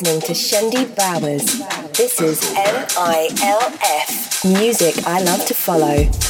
Listening to Shendi Bowers. This is M-I-L-F. Music I love to follow.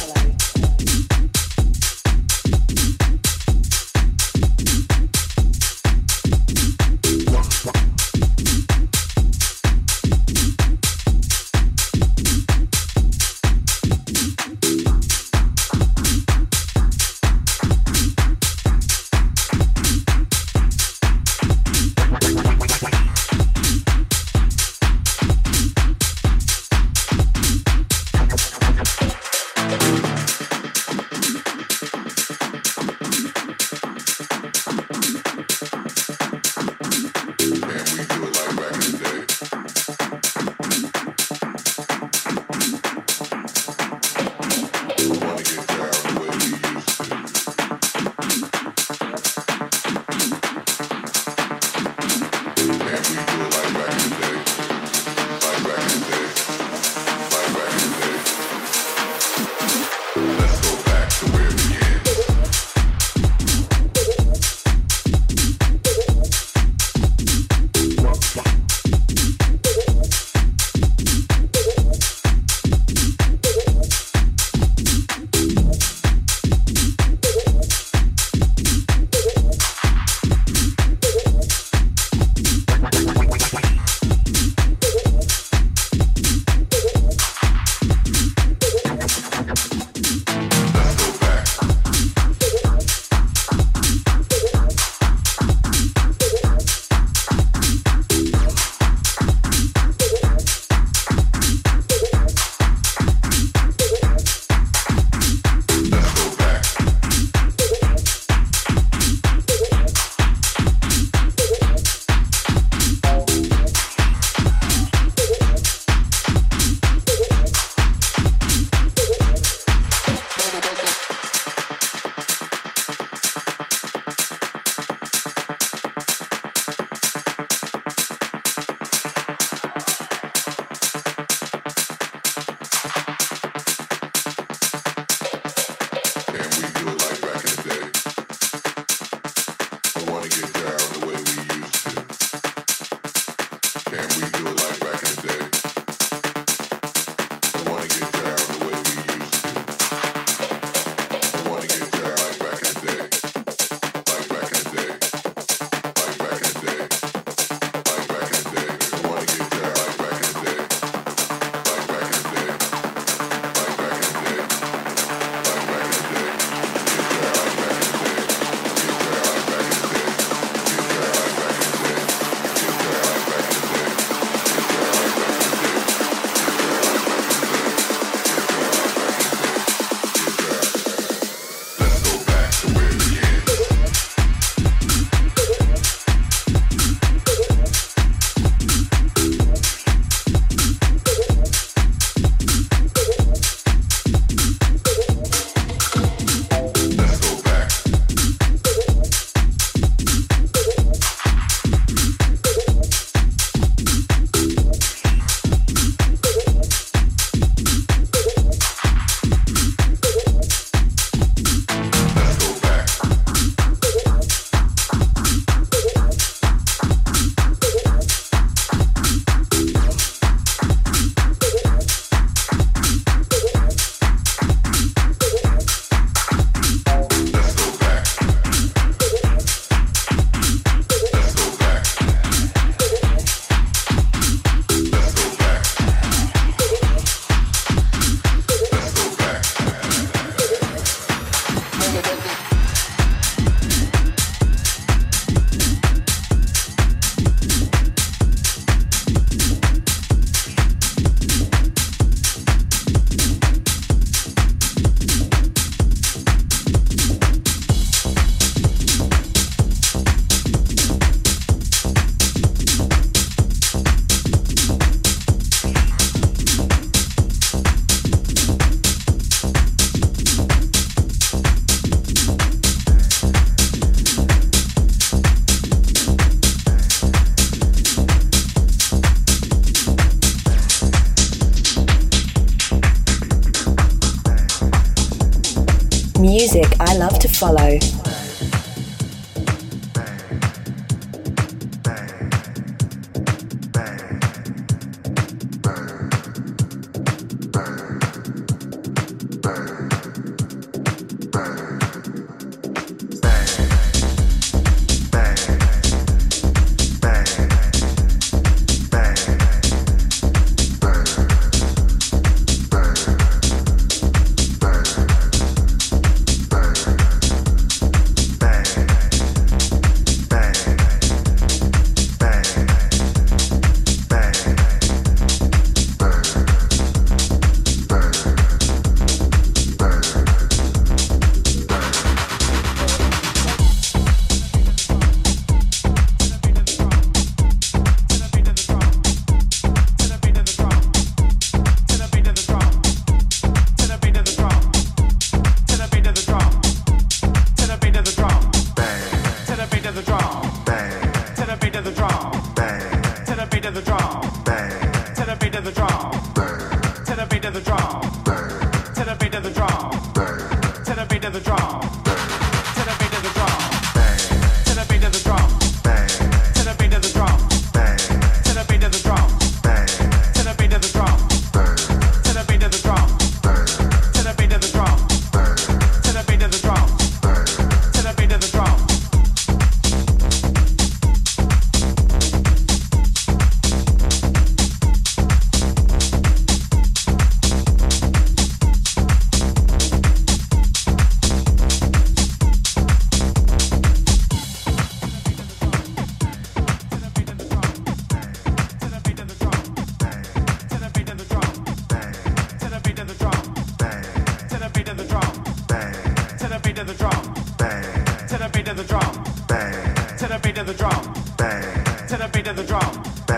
To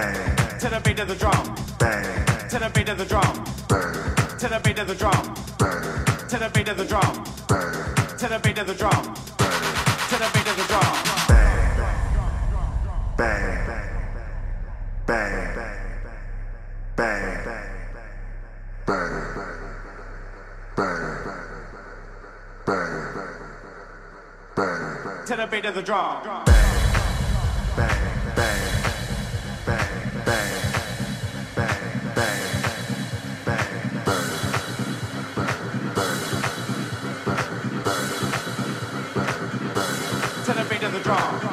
the beat of the drum. Bang. To the beat of the drum. Bang. To the beat of the drum. Bang. To the beat of the drum. Bang. To the beat of the drum. Bang. Bang. Bang. Bang. Bang. Bang. To the beat of the drum. Strong.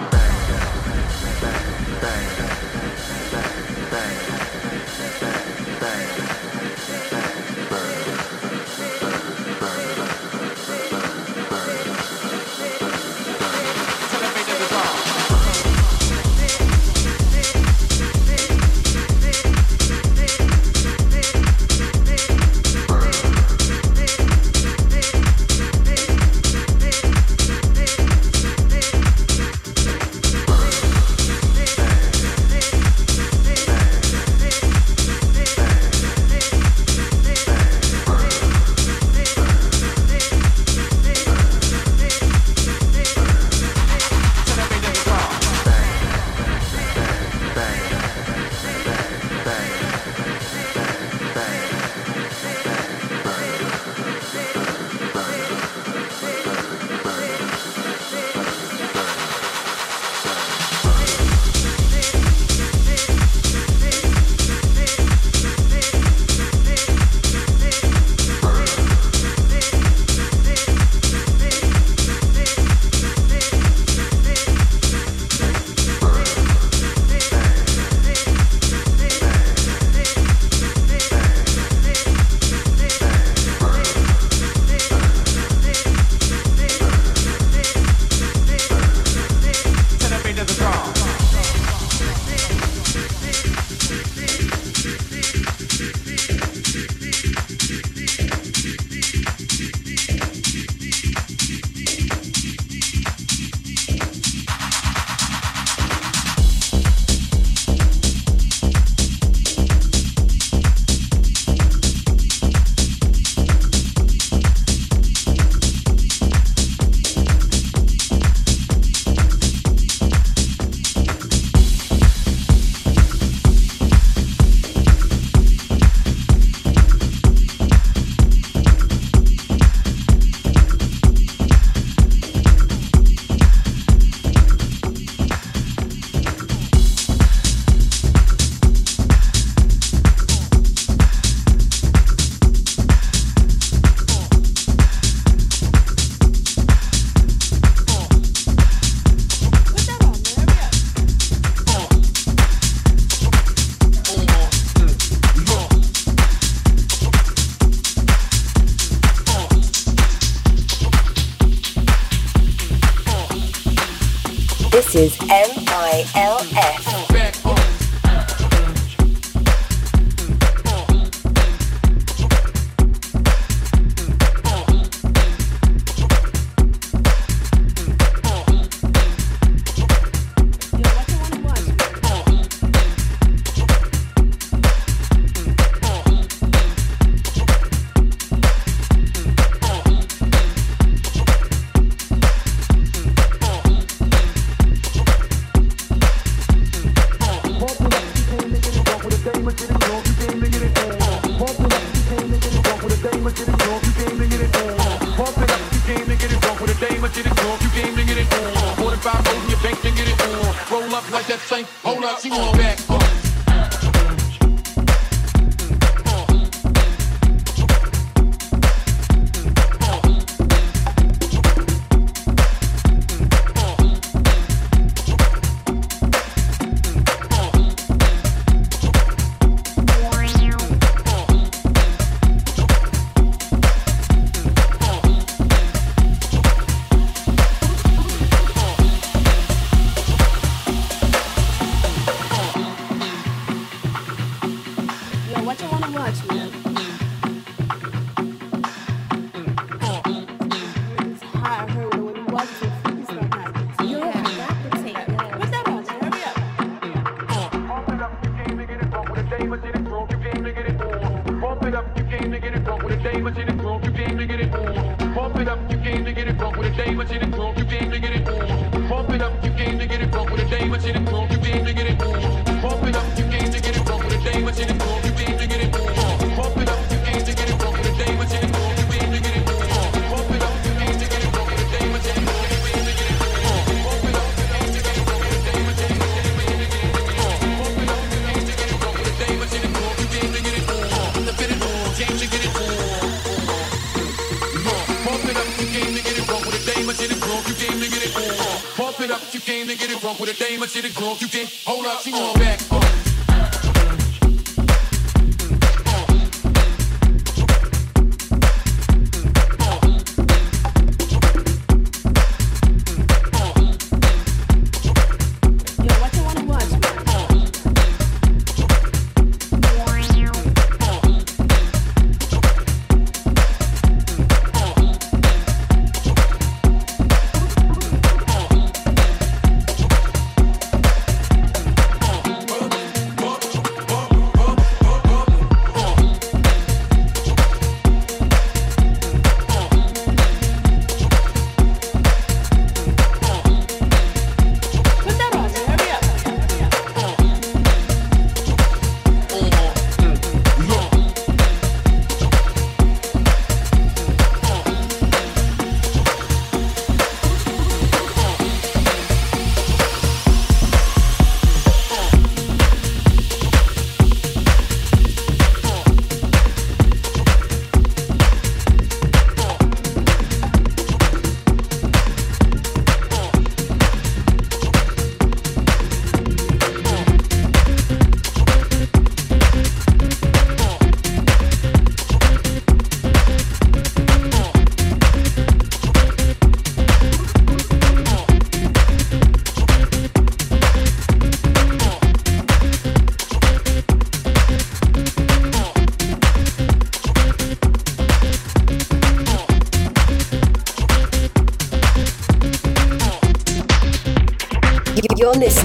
what you want to watch, man.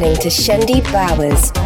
listening to Shendi Bowers.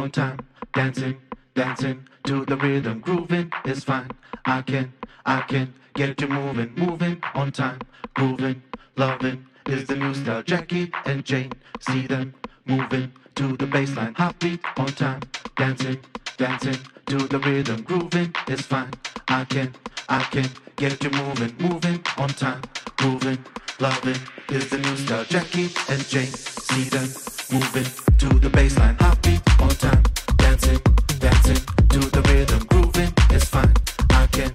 on time. Dancing, dancing to the rhythm. Grooving is fine. I can, I can get you moving, moving on time. Grooving, loving is the new style. Jackie and Jane, see them moving to the baseline. Heartbeat on time. Dancing, dancing to the rhythm. Grooving is fine. I can, I can get you moving, moving on time. Grooving, loving is the new style. Jackie and Jane, see them dancing, dancing to the rhythm, grooving is fine. I can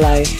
follow.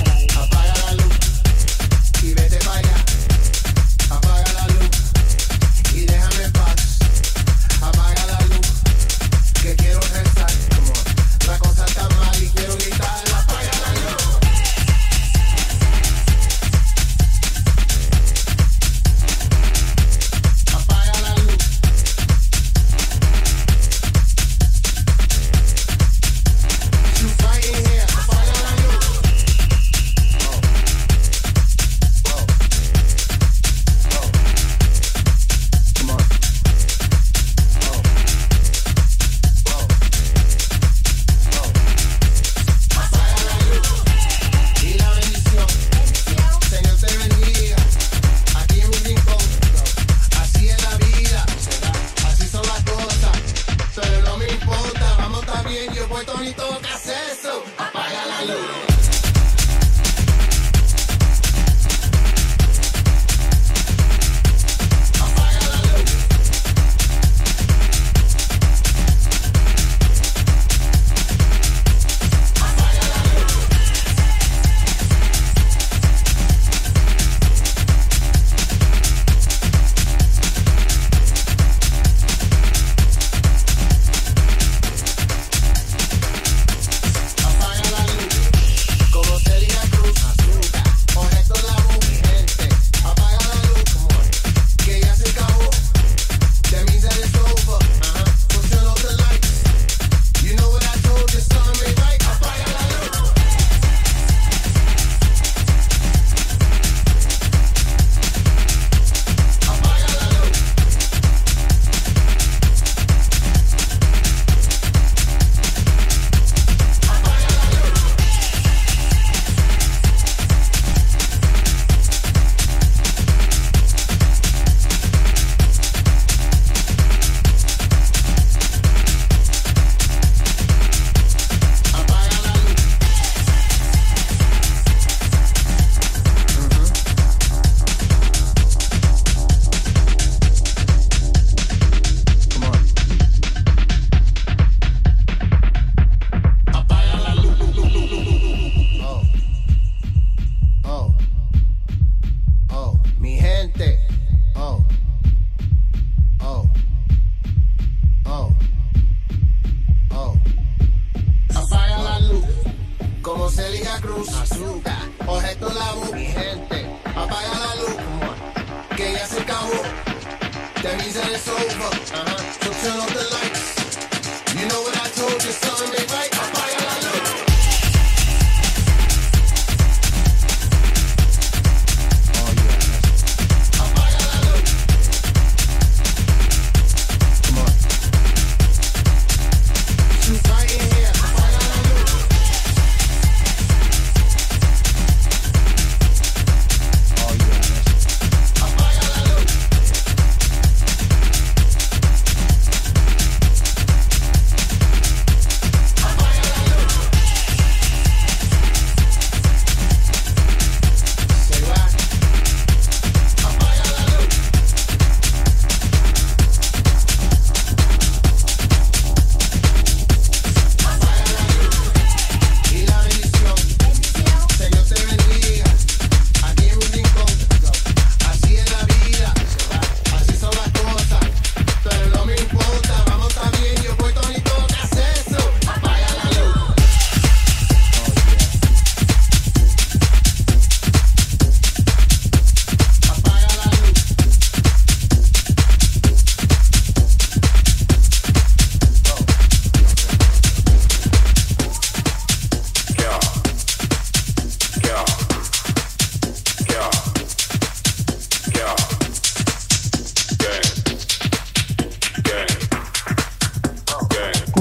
Celia Cruz, Azúcar, Ojeto la mi gente, apaga la luz, que ya se acabó, the reason is over, uh -huh.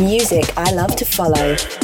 Music I love to follow.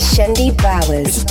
Shendi Bowers.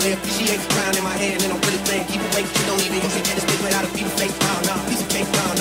there. She ain't crying in my hand, and I'm really playing. Keep awake, She don't even use see this bitch stick without a people face. Wow, nah, piece of cake, wow,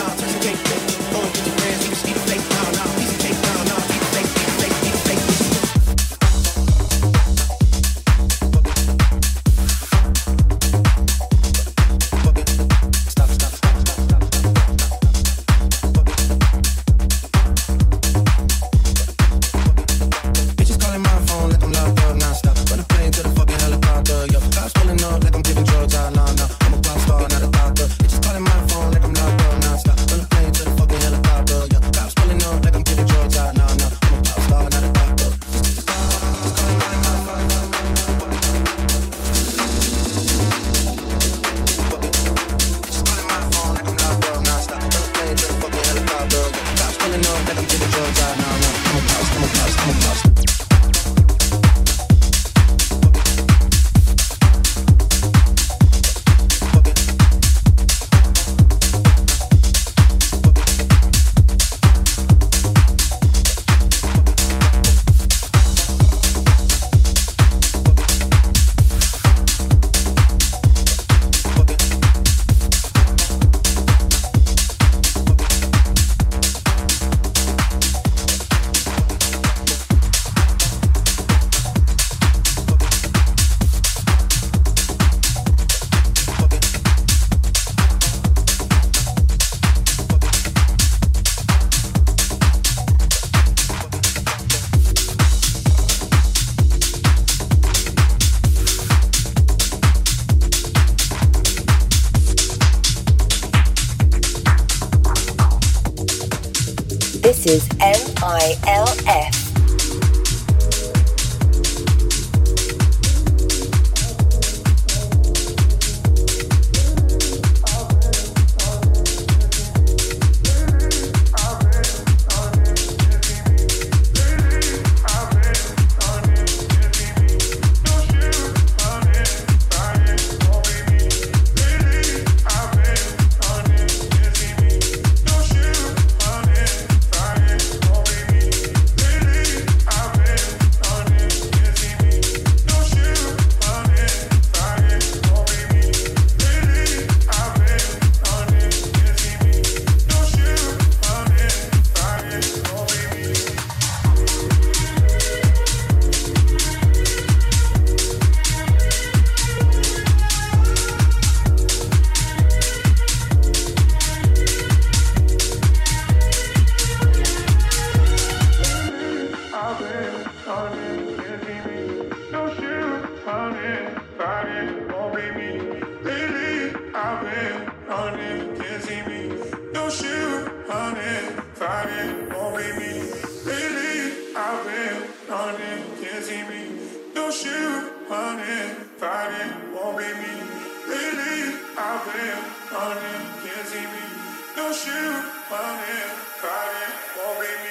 can't see me. don't shoot. running, fighting, won't be me. Lately, I've been running, can't see me. don't shoot. running, fighting, won't be me.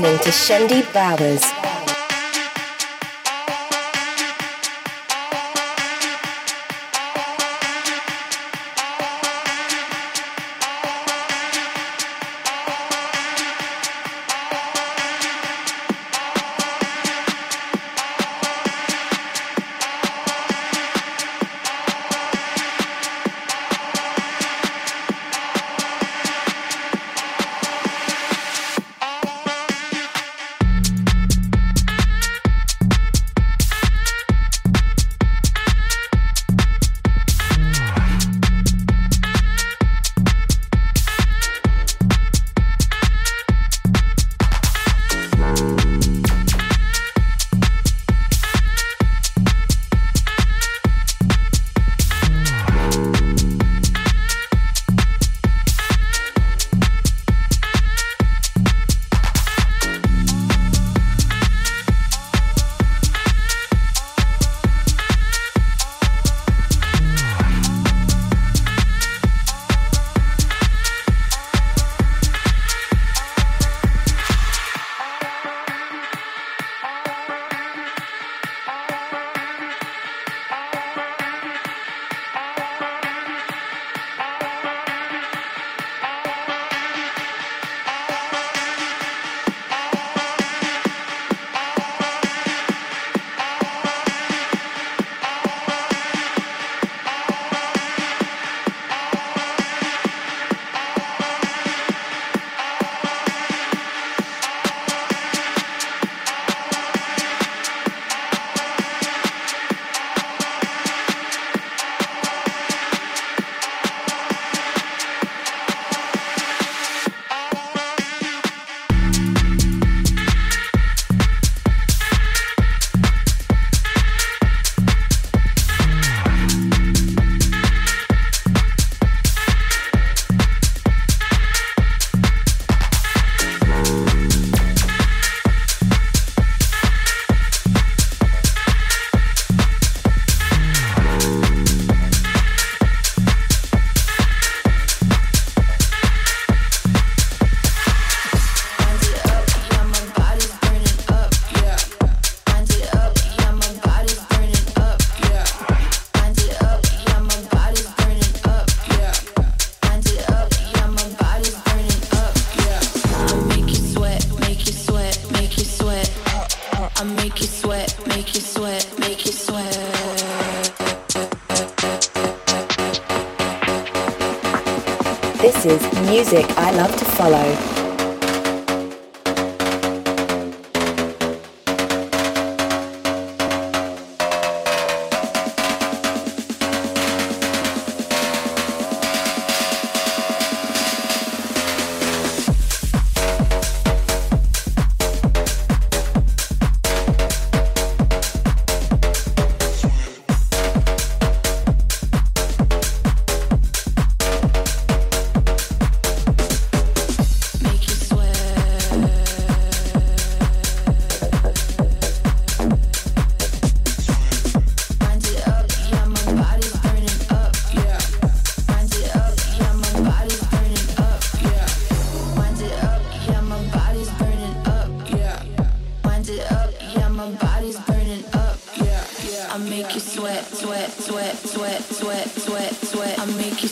Listening to Shendi Bowers.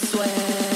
swear.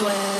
You're